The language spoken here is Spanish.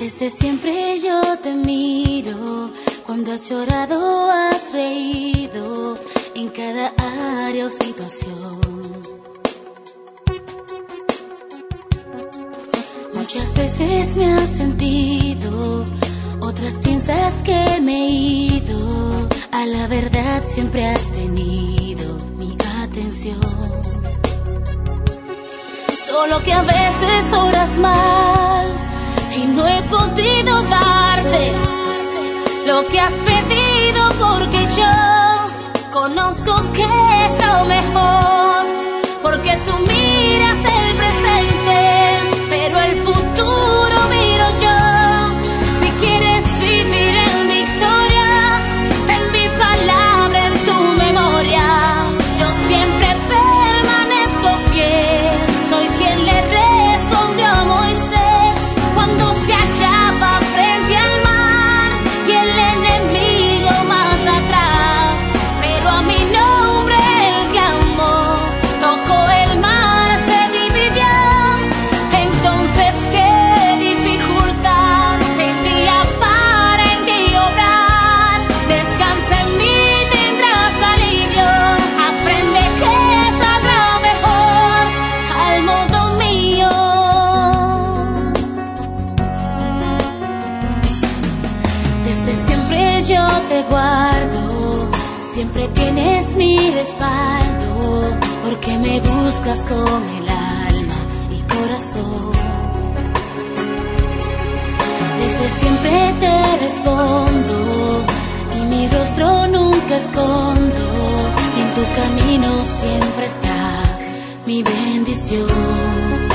Desde siempre yo te miro, cuando has llorado, has reído, en cada área o situación. Muchas veces me has sentido, otras piensas que me he ido, a la verdad siempre has tenido mi atención. Solo que a veces oras mal que has pedido porque yo conozco que es lo mejor, porque tú miras yo te guardo, siempre tienes mi respaldo, porque me buscas con el alma y corazón. Desde siempre te respondo y mi rostro nunca escondo, en tu camino siempre está mi bendición.